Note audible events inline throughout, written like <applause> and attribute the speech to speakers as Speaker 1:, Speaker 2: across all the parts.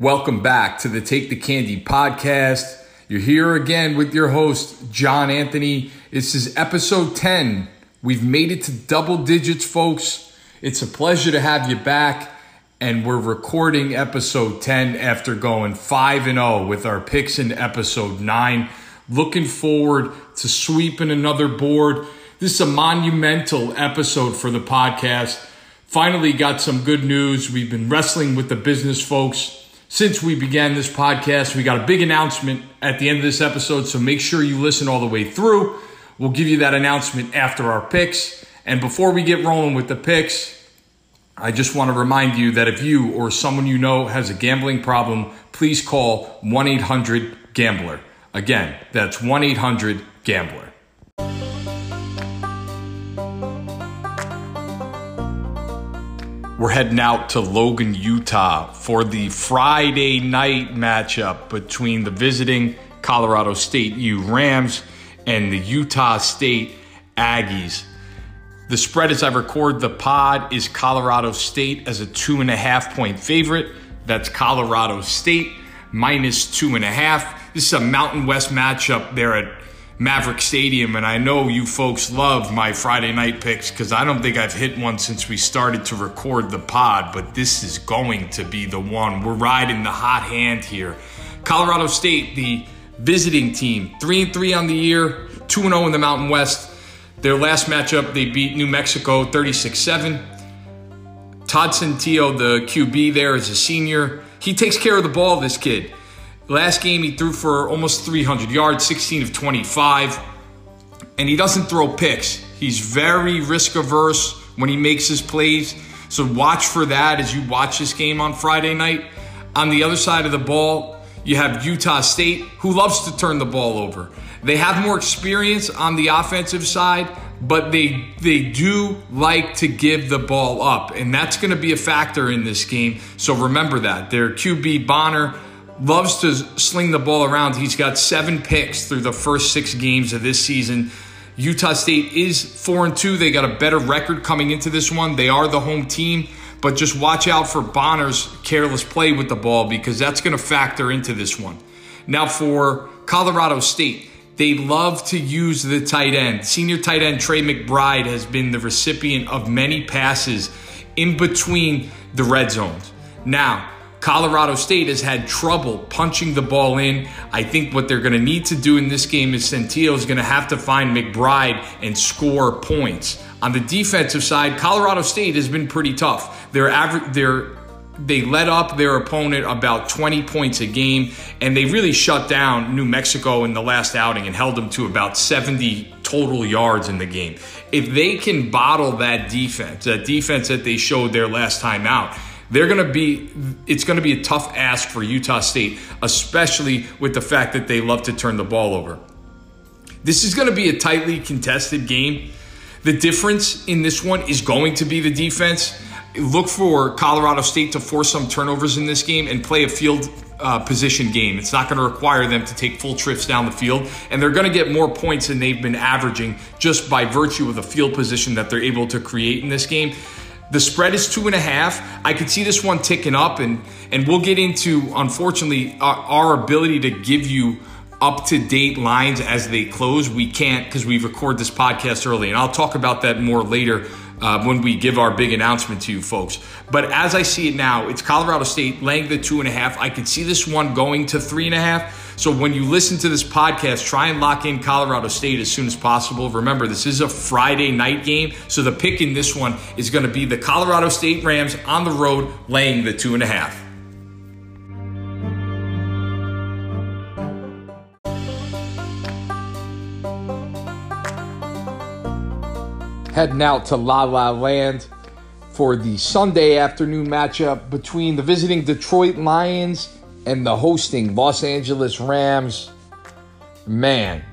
Speaker 1: Welcome back to the Take the Candy podcast. You're here again with your host, John Anthony. This is episode 10. We've made it to double digits, folks. It's a pleasure to have you back. And we're recording episode 10 after going 5 and 0 with our picks in episode 9. Looking forward to sweeping another board. This is a monumental episode for the podcast. Finally, got some good news. We've been wrestling with the business folks since we began this podcast. We got a big announcement at the end of this episode, so make sure you listen all the way through. We'll give you that announcement after our picks. And before we get rolling with the picks, I just want to remind you that if you or someone you know has a gambling problem, please call 1 800 Gambler. Again, that's 1 800 Gambler. We're heading out to Logan, Utah for the Friday night matchup between the visiting Colorado State U Rams and the Utah State Aggies. The spread as I record the pod is Colorado State as a two and a half point favorite. That's Colorado State minus two and a half. This is a Mountain West matchup there at Maverick Stadium, and I know you folks love my Friday night picks because I don't think I've hit one since we started to record the pod, but this is going to be the one. We're riding the hot hand here. Colorado State, the visiting team, 3 and 3 on the year, 2 0 in the Mountain West. Their last matchup, they beat New Mexico 36 7. Todd Centeio, the QB there, is a senior. He takes care of the ball, this kid. Last game, he threw for almost 300 yards, 16 of 25, and he doesn't throw picks. He's very risk averse when he makes his plays. So watch for that as you watch this game on Friday night. On the other side of the ball, you have Utah State, who loves to turn the ball over. They have more experience on the offensive side, but they they do like to give the ball up, and that's going to be a factor in this game. So remember that. Their QB Bonner loves to sling the ball around. He's got seven picks through the first six games of this season. Utah State is four and two. They got a better record coming into this one. They are the home team, but just watch out for Bonner's careless play with the ball because that's going to factor into this one. Now for Colorado State, they love to use the tight end. Senior tight end Trey McBride has been the recipient of many passes in between the red zones. Now, Colorado State has had trouble punching the ball in. I think what they're going to need to do in this game is Centeio is going to have to find McBride and score points. On the defensive side, Colorado State has been pretty tough. They're average. They're they let up their opponent about 20 points a game, and they really shut down New Mexico in the last outing and held them to about 70 total yards in the game. If they can bottle that defense, that defense that they showed their last time out, they're going to be, it's going to be a tough ask for Utah State, especially with the fact that they love to turn the ball over. This is going to be a tightly contested game. The difference in this one is going to be the defense. Look for Colorado State to force some turnovers in this game and play a field uh, position game. It's not going to require them to take full trips down the field, and they're going to get more points than they've been averaging just by virtue of the field position that they're able to create in this game. The spread is two and a half. I could see this one ticking up, and and we'll get into unfortunately our, our ability to give you up to date lines as they close. We can't because we record this podcast early, and I'll talk about that more later uh, when we give our big announcement to you folks. But as I see it now, it's Colorado State laying the two and a half. I could see this one going to three and a half. So when you listen to this podcast, try and lock in Colorado State as soon as possible. Remember, this is a Friday night game, so the pick in this one is going to be the Colorado State Rams on the road laying the two and a half. Heading out to La La Land for the Sunday afternoon matchup between the visiting Detroit Lions and the hosting Los Angeles Rams, man,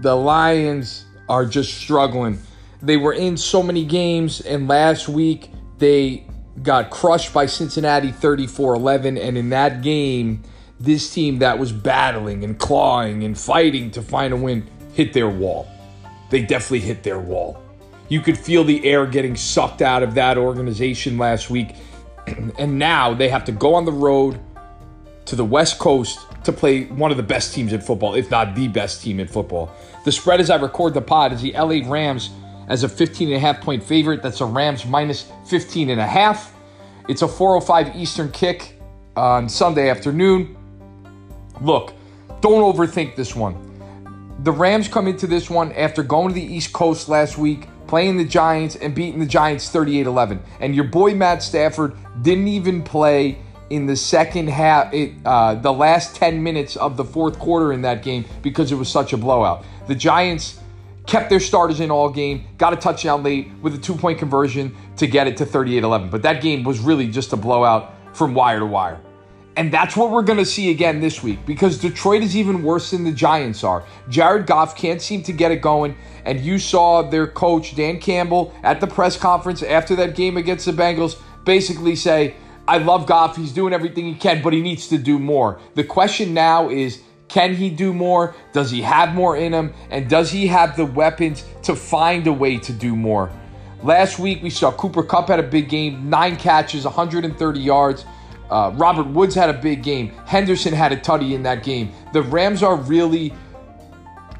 Speaker 1: the Lions are just struggling. They were in so many games, and last week they got crushed by Cincinnati 34 11. And in that game, this team that was battling and clawing and fighting to find a win hit their wall. They definitely hit their wall. You could feel the air getting sucked out of that organization last week. <clears throat> and now they have to go on the road to the West Coast to play one of the best teams in football, if not the best team in football. The spread as I record the pod is the LA Rams as a 15 and a half point favorite. That's a Rams minus 15 and a half. It's a 405 Eastern kick on Sunday afternoon. Look, don't overthink this one. The Rams come into this one after going to the East Coast last week, playing the Giants and beating the Giants 38 11. And your boy Matt Stafford didn't even play in the second half, it, uh, the last 10 minutes of the fourth quarter in that game because it was such a blowout. The Giants kept their starters in all game, got a touchdown late with a two point conversion to get it to 38 11. But that game was really just a blowout from wire to wire. And that's what we're going to see again this week because Detroit is even worse than the Giants are. Jared Goff can't seem to get it going. And you saw their coach, Dan Campbell, at the press conference after that game against the Bengals basically say, I love Goff. He's doing everything he can, but he needs to do more. The question now is can he do more? Does he have more in him? And does he have the weapons to find a way to do more? Last week, we saw Cooper Kupp had a big game, nine catches, 130 yards. Uh, Robert Woods had a big game. Henderson had a tutty in that game. The Rams are really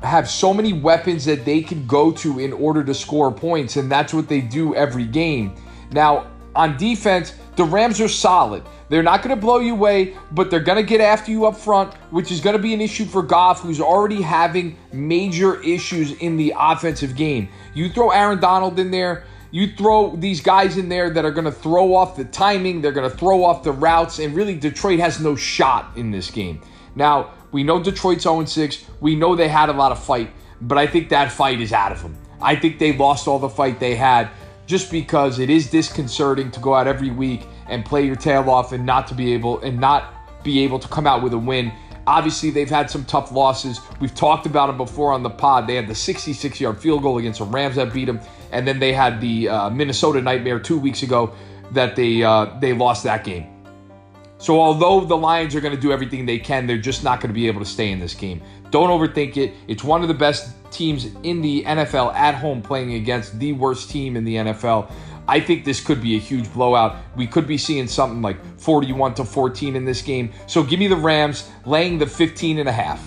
Speaker 1: have so many weapons that they can go to in order to score points, and that's what they do every game. Now, on defense, the Rams are solid. They're not going to blow you away, but they're going to get after you up front, which is going to be an issue for Goff, who's already having major issues in the offensive game. You throw Aaron Donald in there, you throw these guys in there that are going to throw off the timing, they're going to throw off the routes, and really Detroit has no shot in this game. Now, we know Detroit's 0 6. We know they had a lot of fight, but I think that fight is out of them. I think they lost all the fight they had just because it is disconcerting to go out every week and play your tail off and not to be able and not be able to come out with a win. Obviously, they've had some tough losses. We've talked about them before on the pod. They had the 66 yard field goal against the Rams that beat them, and then they had the uh, Minnesota nightmare two weeks ago that they uh, they lost that game. So although the Lions are going to do everything they can, they're just not going to be able to stay in this game. Don't overthink it. It's one of the best teams in the NFL at home playing against the worst team in the NFL. I think this could be a huge blowout. We could be seeing something like 41 to 14 in this game. So give me the Rams laying the 15 and a half.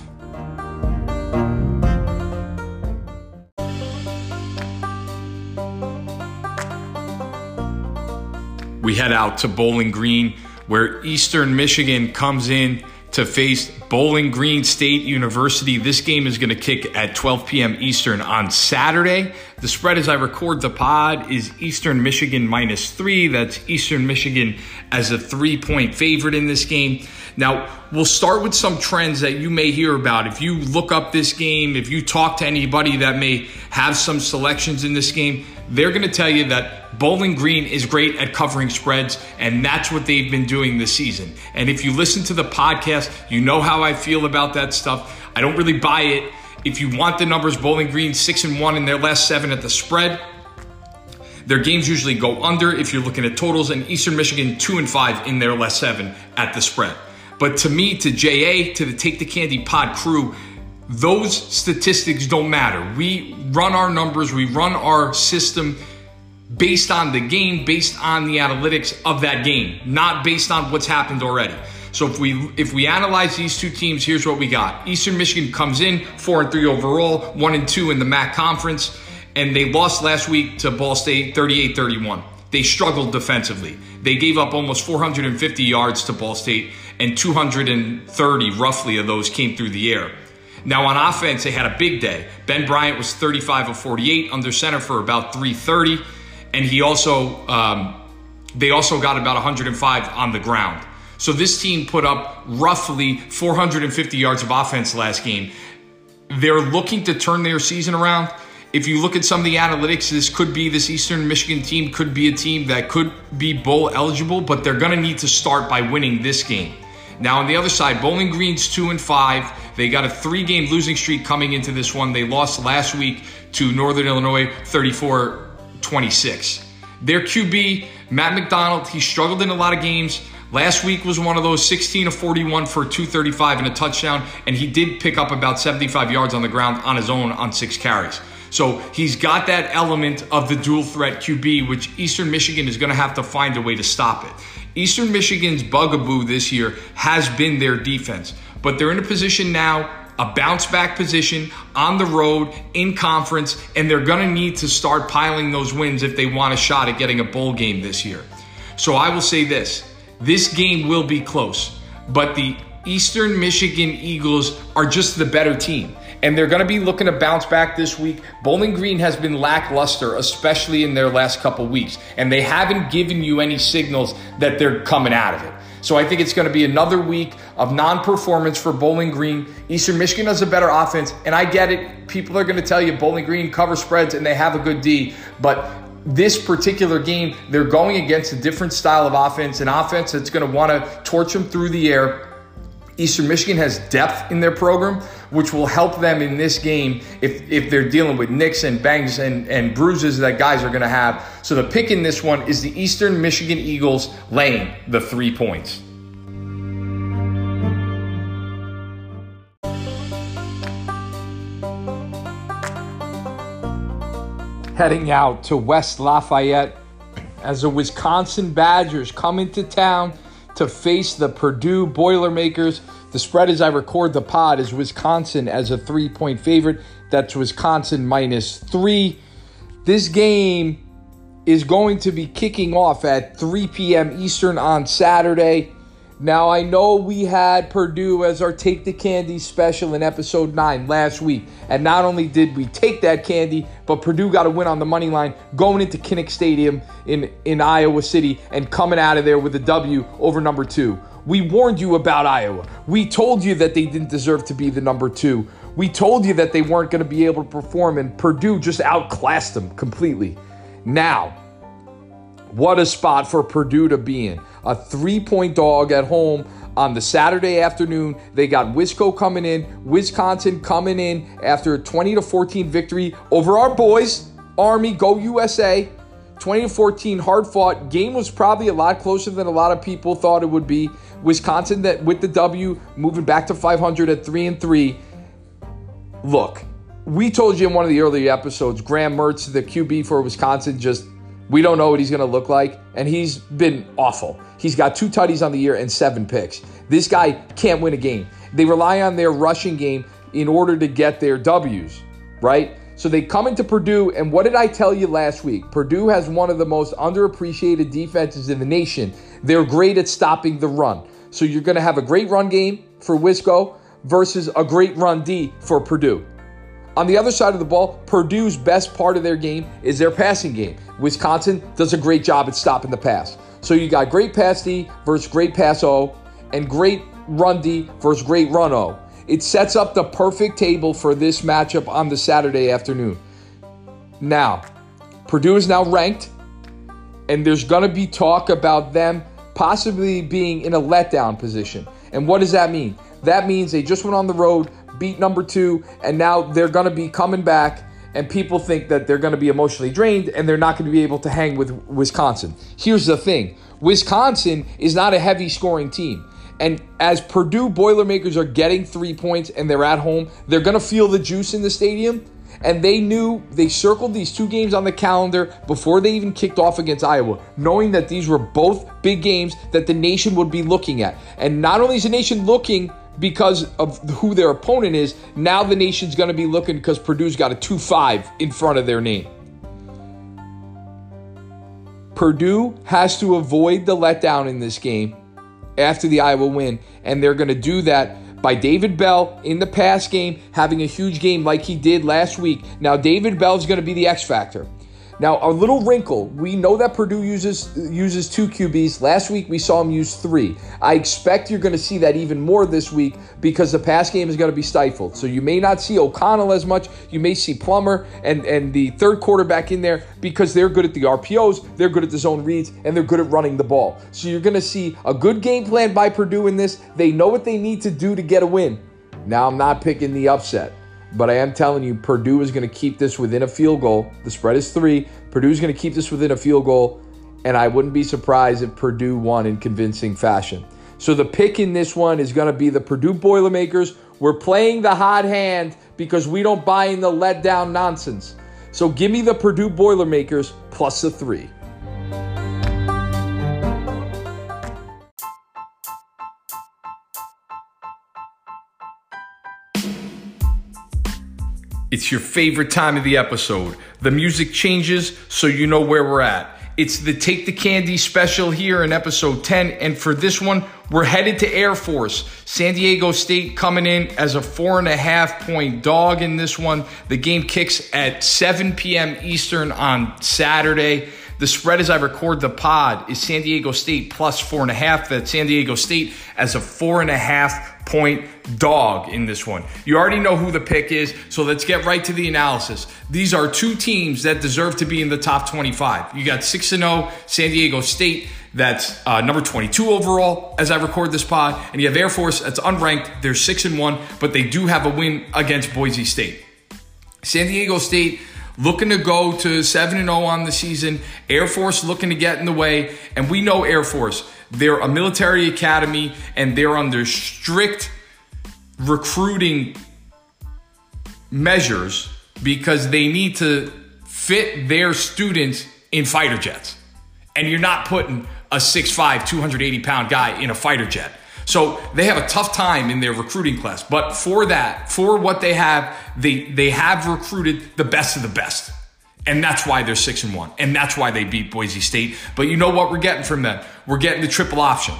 Speaker 1: We head out to Bowling Green where Eastern Michigan comes in to face Bowling Green State University. This game is going to kick at 12 p.m. Eastern on Saturday. The spread as I record the pod is Eastern Michigan minus three. That's Eastern Michigan as a three point favorite in this game. Now, we'll start with some trends that you may hear about. If you look up this game, if you talk to anybody that may have some selections in this game, they're going to tell you that Bowling Green is great at covering spreads, and that's what they've been doing this season. And if you listen to the podcast, you know how I feel about that stuff. I don't really buy it. If you want the numbers, Bowling Green six and one in their last seven at the spread. Their games usually go under if you're looking at totals, and Eastern Michigan two and five in their last seven at the spread. But to me, to JA, to the Take the Candy Pod crew, those statistics don't matter. We run our numbers, we run our system based on the game, based on the analytics of that game, not based on what's happened already. So if we if we analyze these two teams, here's what we got. Eastern Michigan comes in 4 and 3 overall, 1 and 2 in the MAC conference, and they lost last week to Ball State 38-31. They struggled defensively. They gave up almost 450 yards to Ball State and 230 roughly of those came through the air. Now, on offense, they had a big day. Ben Bryant was 35 of 48 under center for about 330. And he also, um, they also got about 105 on the ground. So this team put up roughly 450 yards of offense last game. They're looking to turn their season around. If you look at some of the analytics, this could be this Eastern Michigan team, could be a team that could be bowl eligible, but they're going to need to start by winning this game. Now on the other side, Bowling Green's two and five. They got a three-game losing streak coming into this one. They lost last week to Northern Illinois, 34-26. Their QB, Matt McDonald, he struggled in a lot of games. Last week was one of those 16 of 41 for 235 and a touchdown, and he did pick up about 75 yards on the ground on his own on six carries. So he's got that element of the dual threat QB, which Eastern Michigan is going to have to find a way to stop it. Eastern Michigan's bugaboo this year has been their defense, but they're in a position now a bounce back position on the road in conference, and they're going to need to start piling those wins if they want a shot at getting a bowl game this year. So I will say this this game will be close, but the Eastern Michigan Eagles are just the better team. And they're going to be looking to bounce back this week. Bowling Green has been lackluster, especially in their last couple weeks. And they haven't given you any signals that they're coming out of it. So I think it's going to be another week of non-performance for Bowling Green. Eastern Michigan has a better offense, and I get it. People are going to tell you Bowling Green cover spreads and they have a good D, but this particular game, they're going against a different style of offense, an offense that's going to want to torch them through the air Eastern Michigan has depth in their program, which will help them in this game if, if they're dealing with nicks and bangs and, and bruises that guys are going to have. So the pick in this one is the Eastern Michigan Eagles laying the three points. Heading out to West Lafayette as the Wisconsin Badgers come into town to face the Purdue Boilermakers. The spread as I record the pod is Wisconsin as a three point favorite. That's Wisconsin minus three. This game is going to be kicking off at 3 p.m. Eastern on Saturday. Now, I know we had Purdue as our Take the Candy special in episode 9 last week. And not only did we take that candy, but Purdue got a win on the money line going into Kinnick Stadium in, in Iowa City and coming out of there with a W over number two. We warned you about Iowa. We told you that they didn't deserve to be the number two. We told you that they weren't going to be able to perform, and Purdue just outclassed them completely. Now, what a spot for Purdue to be in. A three point dog at home on the Saturday afternoon. They got Wisco coming in, Wisconsin coming in after a 20 to 14 victory over our boys, Army, go USA. 20 to 14, hard fought. Game was probably a lot closer than a lot of people thought it would be. Wisconsin that with the W moving back to 500 at 3 and 3. Look, we told you in one of the earlier episodes, Graham Mertz, the QB for Wisconsin, just we don't know what he's going to look like, and he's been awful. He's got two tutties on the year and seven picks. This guy can't win a game. They rely on their rushing game in order to get their W's, right? So they come into Purdue, and what did I tell you last week? Purdue has one of the most underappreciated defenses in the nation. They're great at stopping the run. So you're going to have a great run game for Wisco versus a great run D for Purdue. On the other side of the ball, Purdue's best part of their game is their passing game. Wisconsin does a great job at stopping the pass. So you got great pass D versus great pass O, and great run D versus great run O. It sets up the perfect table for this matchup on the Saturday afternoon. Now, Purdue is now ranked, and there's going to be talk about them possibly being in a letdown position. And what does that mean? That means they just went on the road, beat number two, and now they're going to be coming back and people think that they're going to be emotionally drained and they're not going to be able to hang with Wisconsin. Here's the thing Wisconsin is not a heavy scoring team. And as Purdue Boilermakers are getting three points and they're at home, they're going to feel the juice in the stadium. And they knew they circled these two games on the calendar before they even kicked off against Iowa, knowing that these were both big games that the nation would be looking at. And not only is the nation looking because of who their opponent is, now the nation's going to be looking because Purdue's got a 2 5 in front of their name. Purdue has to avoid the letdown in this game after the Iowa win, and they're going to do that by David Bell in the pass game having a huge game like he did last week. Now, David Bell is going to be the X factor. Now, a little wrinkle. We know that Purdue uses uses two QBs. Last week we saw him use three. I expect you're going to see that even more this week because the pass game is going to be stifled. So you may not see O'Connell as much. You may see Plummer and and the third quarterback in there because they're good at the RPOs, they're good at the zone reads, and they're good at running the ball. So you're going to see a good game plan by Purdue in this. They know what they need to do to get a win. Now I'm not picking the upset. But I am telling you, Purdue is going to keep this within a field goal. The spread is three. Purdue is going to keep this within a field goal. And I wouldn't be surprised if Purdue won in convincing fashion. So the pick in this one is going to be the Purdue Boilermakers. We're playing the hot hand because we don't buy in the letdown nonsense. So give me the Purdue Boilermakers plus the three. It's your favorite time of the episode. The music changes so you know where we're at. It's the Take the Candy special here in episode 10. And for this one, we're headed to Air Force. San Diego State coming in as a four and a half point dog in this one. The game kicks at 7 p.m. Eastern on Saturday. The spread as I record the pod is San Diego State plus four and a half. That San Diego State as a four and a half point dog in this one. You already know who the pick is, so let's get right to the analysis. These are two teams that deserve to be in the top 25. You got 6 and 0 San Diego State. That's uh, number 22 overall as I record this pod. And you have Air Force that's unranked. They're 6 and 1, but they do have a win against Boise State. San Diego State looking to go to 7 0 on the season. Air Force looking to get in the way. And we know Air Force, they're a military academy and they're under strict recruiting measures because they need to fit their students in fighter jets. And you're not putting a 6'5, 280 pound guy in a fighter jet. So they have a tough time in their recruiting class. But for that, for what they have, they they have recruited the best of the best. And that's why they're six and one. And that's why they beat Boise State. But you know what we're getting from them? We're getting the triple option.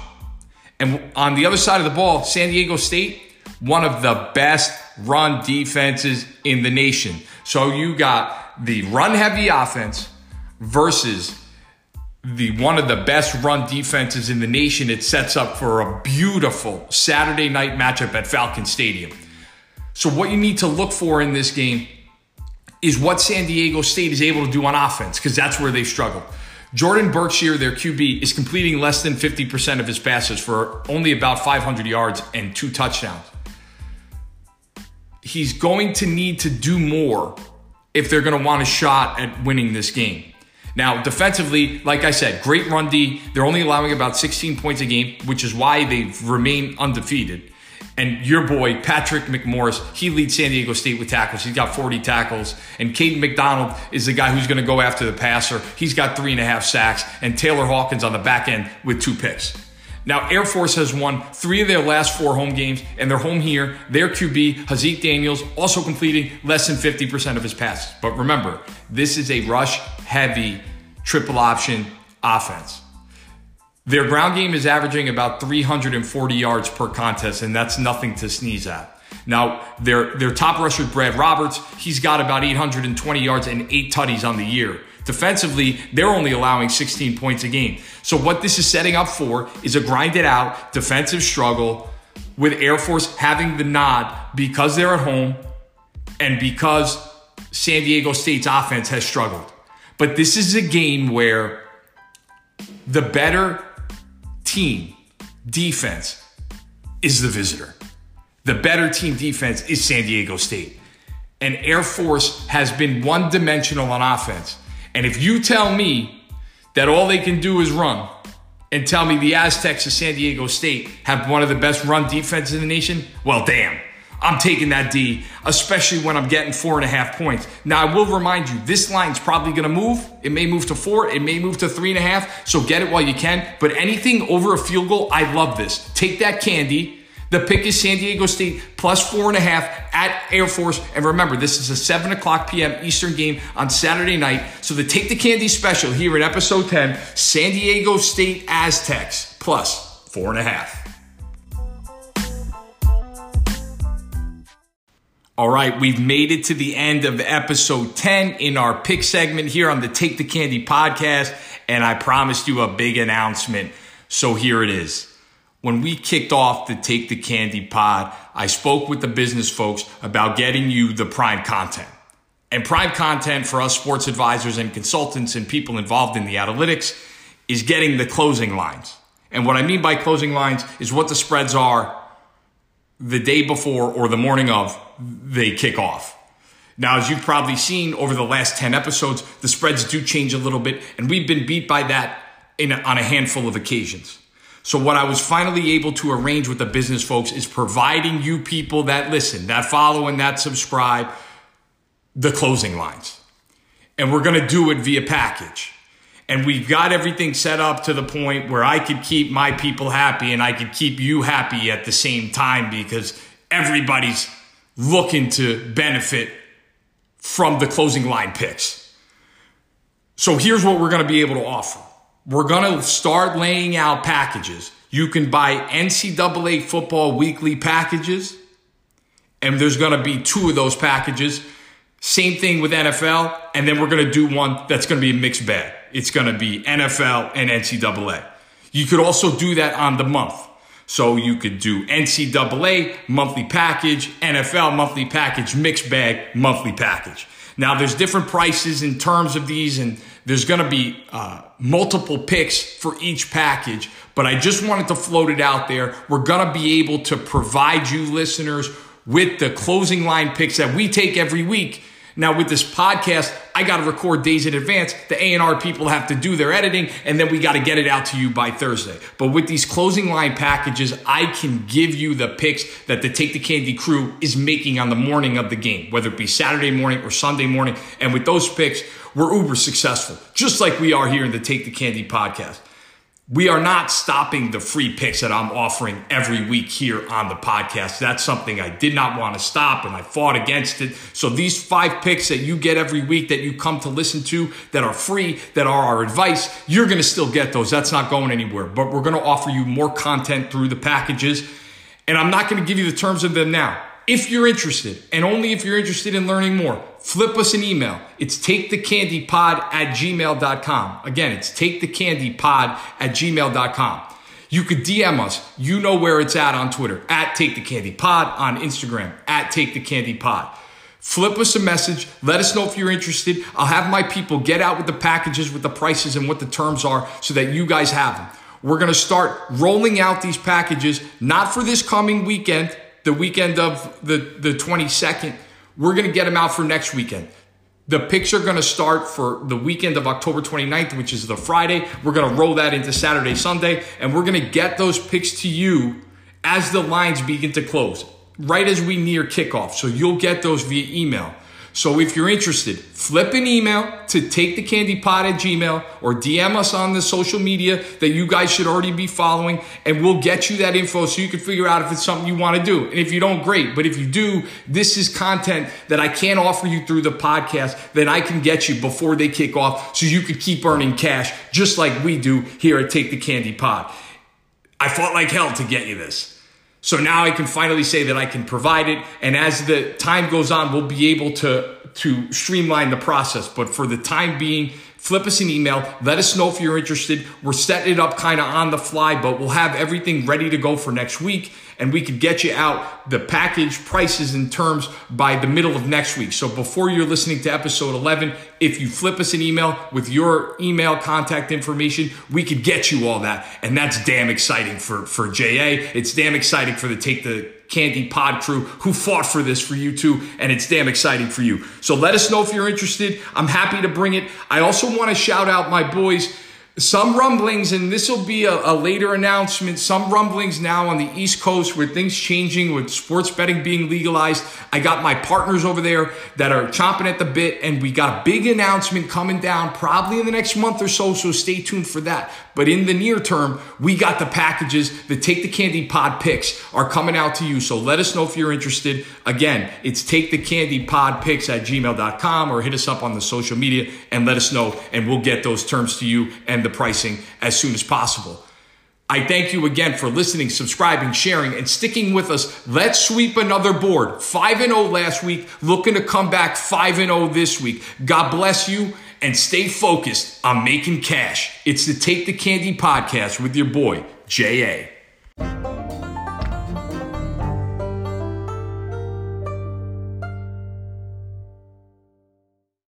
Speaker 1: And on the other side of the ball, San Diego State, one of the best run defenses in the nation. So you got the run heavy offense versus the one of the best run defenses in the nation. It sets up for a beautiful Saturday night matchup at Falcon Stadium. So what you need to look for in this game is what San Diego State is able to do on offense because that's where they struggle. Jordon Brookshire, their QB, is completing less than 50% of his passes for only about 500 yards and two touchdowns. He's going to need to do more if they're going to want a shot at winning this game. Now, defensively, like I said, great run D. They're only allowing about 16 points a game, which is why they've remained undefeated. And your boy, Patrick McMorris, he leads San Diego State with tackles. He's got 40 tackles. And Caden McDonald is the guy who's going to go after the passer. He's got three and a half sacks. And Taylor Hawkins on the back end with two picks. Now, Air Force has won three of their last four home games, and they're home here. Their QB, Haaziq Daniels, also completing less than 50% of his passes. But remember, this is a rush heavy triple option offense. Their ground game is averaging about 340 yards per contest, and that's nothing to sneeze at. Now, their, their top rusher, Brad Roberts, he's got about 820 yards and eight tutties on the year. Defensively, they're only allowing 16 points a game. So, what this is setting up for is a grinded out defensive struggle with Air Force having the nod because they're at home and because San Diego State's offense has struggled. But this is a game where the better team defense is the visitor. The better team defense is San Diego State. And Air Force has been one dimensional on offense. And if you tell me that all they can do is run, and tell me the Aztecs of San Diego State have one of the best run defenses in the nation, well, damn. I'm taking that D, especially when I'm getting four and a half points. Now, I will remind you, this line's probably going to move. It may move to four, it may move to three and a half. So get it while you can. But anything over a field goal, I love this. Take that candy. The pick is San Diego State plus four and a half at Air Force. And remember, this is a 7 o'clock p.m. Eastern game on Saturday night. So the Take the Candy special here in episode 10 San Diego State Aztecs plus four and a half. All right, we've made it to the end of episode 10 in our pick segment here on the Take the Candy podcast. And I promised you a big announcement. So here it is. When we kicked off the Take the Candy pod, I spoke with the business folks about getting you the prime content. And prime content for us sports advisors and consultants and people involved in the analytics is getting the closing lines. And what I mean by closing lines is what the spreads are the day before or the morning of they kick off. Now, as you've probably seen over the last 10 episodes, the spreads do change a little bit, and we've been beat by that in on a handful of occasions. So, what I was finally able to arrange with the business folks is providing you people that listen, that follow, and that subscribe the closing lines. And we're going to do it via package and we've got everything set up to the point where I could keep my people happy and I could keep you happy at the same time because everybody's looking to benefit from the closing line picks. So here's what we're going to be able to offer. We're going to start laying out packages. You can buy NCAA football weekly packages, and there's going to be two of those packages. Same thing with NFL, and then we're going to do one that's going to be a mixed bag. It's going to be NFL and NCAA. You could also do that on the month. So you could do NCAA monthly package, NFL monthly package, mixed bag monthly package. Now there's different prices in terms of these and there's going to be uh, multiple picks for each package, but I just wanted to float it out there. We're going to be able to provide you listeners with the closing line picks that we take every week now with this podcast, I got to record days in advance. The A&R people have to do their editing and then we got to get it out to you by Thursday. But with these closing line packages, I can give you the picks that the Take the Candy crew is making on the morning of the game, whether it be Saturday morning or Sunday morning. And with those picks, we're uber successful, just like we are here in the Take the Candy podcast. We are not stopping the free picks that I'm offering every week here on the podcast. That's something I did not want to stop and I fought against it. So these five picks that you get every week that you come to listen to that are free, that are our advice, you're going to still get those. That's not going anywhere, but we're going to offer you more content through the packages. And I'm not going to give you the terms of them now. If you're interested, and only if you're interested in learning more, flip us an email. It's takethecandypod at gmail.com. Again, it's takethecandypod at gmail.com. You could DM us. You know where it's at on Twitter, at takethecandypod, on Instagram, at takethecandypod. Flip us a message. Let us know if you're interested. I'll have my people get out with the packages, with the prices, and what the terms are so that you guys have them. We're going to start rolling out these packages, not for this coming weekend, the weekend of the, the 22nd. We're going to get them out for next weekend. The picks are going to start for the weekend of October 29th, which is the Friday. We're going to roll that into Saturday, Sunday, and we're going to get those picks to you as the lines begin to close, right as we near kickoff. So you'll get those via email. So if you're interested, flip an email to take the candy pot at Gmail or DM us on the social media that you guys should already be following and we'll get you that info so you can figure out if it's something you want to do. And if you don't, great. But if you do, this is content that I can't offer you through the podcast that I can get you before they kick off so you could keep earning cash just like we do here at Take the Candy Pod. I fought like hell to get you this. So now I can finally say that I can provide it. And as the time goes on, we'll be able to, to streamline the process. But for the time being, flip us an email. Let us know if you're interested. We're setting it up kind of on the fly, but we'll have everything ready to go for next week and we could get you out the package prices and terms by the middle of next week. So before you're listening to episode 11, if you flip us an email with your email contact information, we could get you all that. And that's damn exciting for, for JA. It's damn exciting for the Take the Candy Pod crew who fought for this for you too, and it's damn exciting for you. So let us know if you're interested. I'm happy to bring it. I also want to shout out my boys some rumblings, and this will be a, a, later announcement. Some rumblings now on the East Coast with things changing, with sports betting being legalized. I got my partners over there that are chomping at the bit, and we got a big announcement coming down probably in the next month or so. So stay tuned for that. But in the near term, we got the packages. The Take the Candy Pod picks are coming out to you. So let us know if you're interested. Again, it's Take the Candy Pod picks at gmail.com or hit us up on the social media and let us know, and we'll get those terms to you and the pricing as soon as possible. I thank you again for listening, subscribing, sharing, and sticking with us. Let's sweep another board. 5 and 0 last week, looking to come back 5 and 0 this week. God bless you and stay focused on making cash. It's the Take the Candy podcast with your boy, J.A.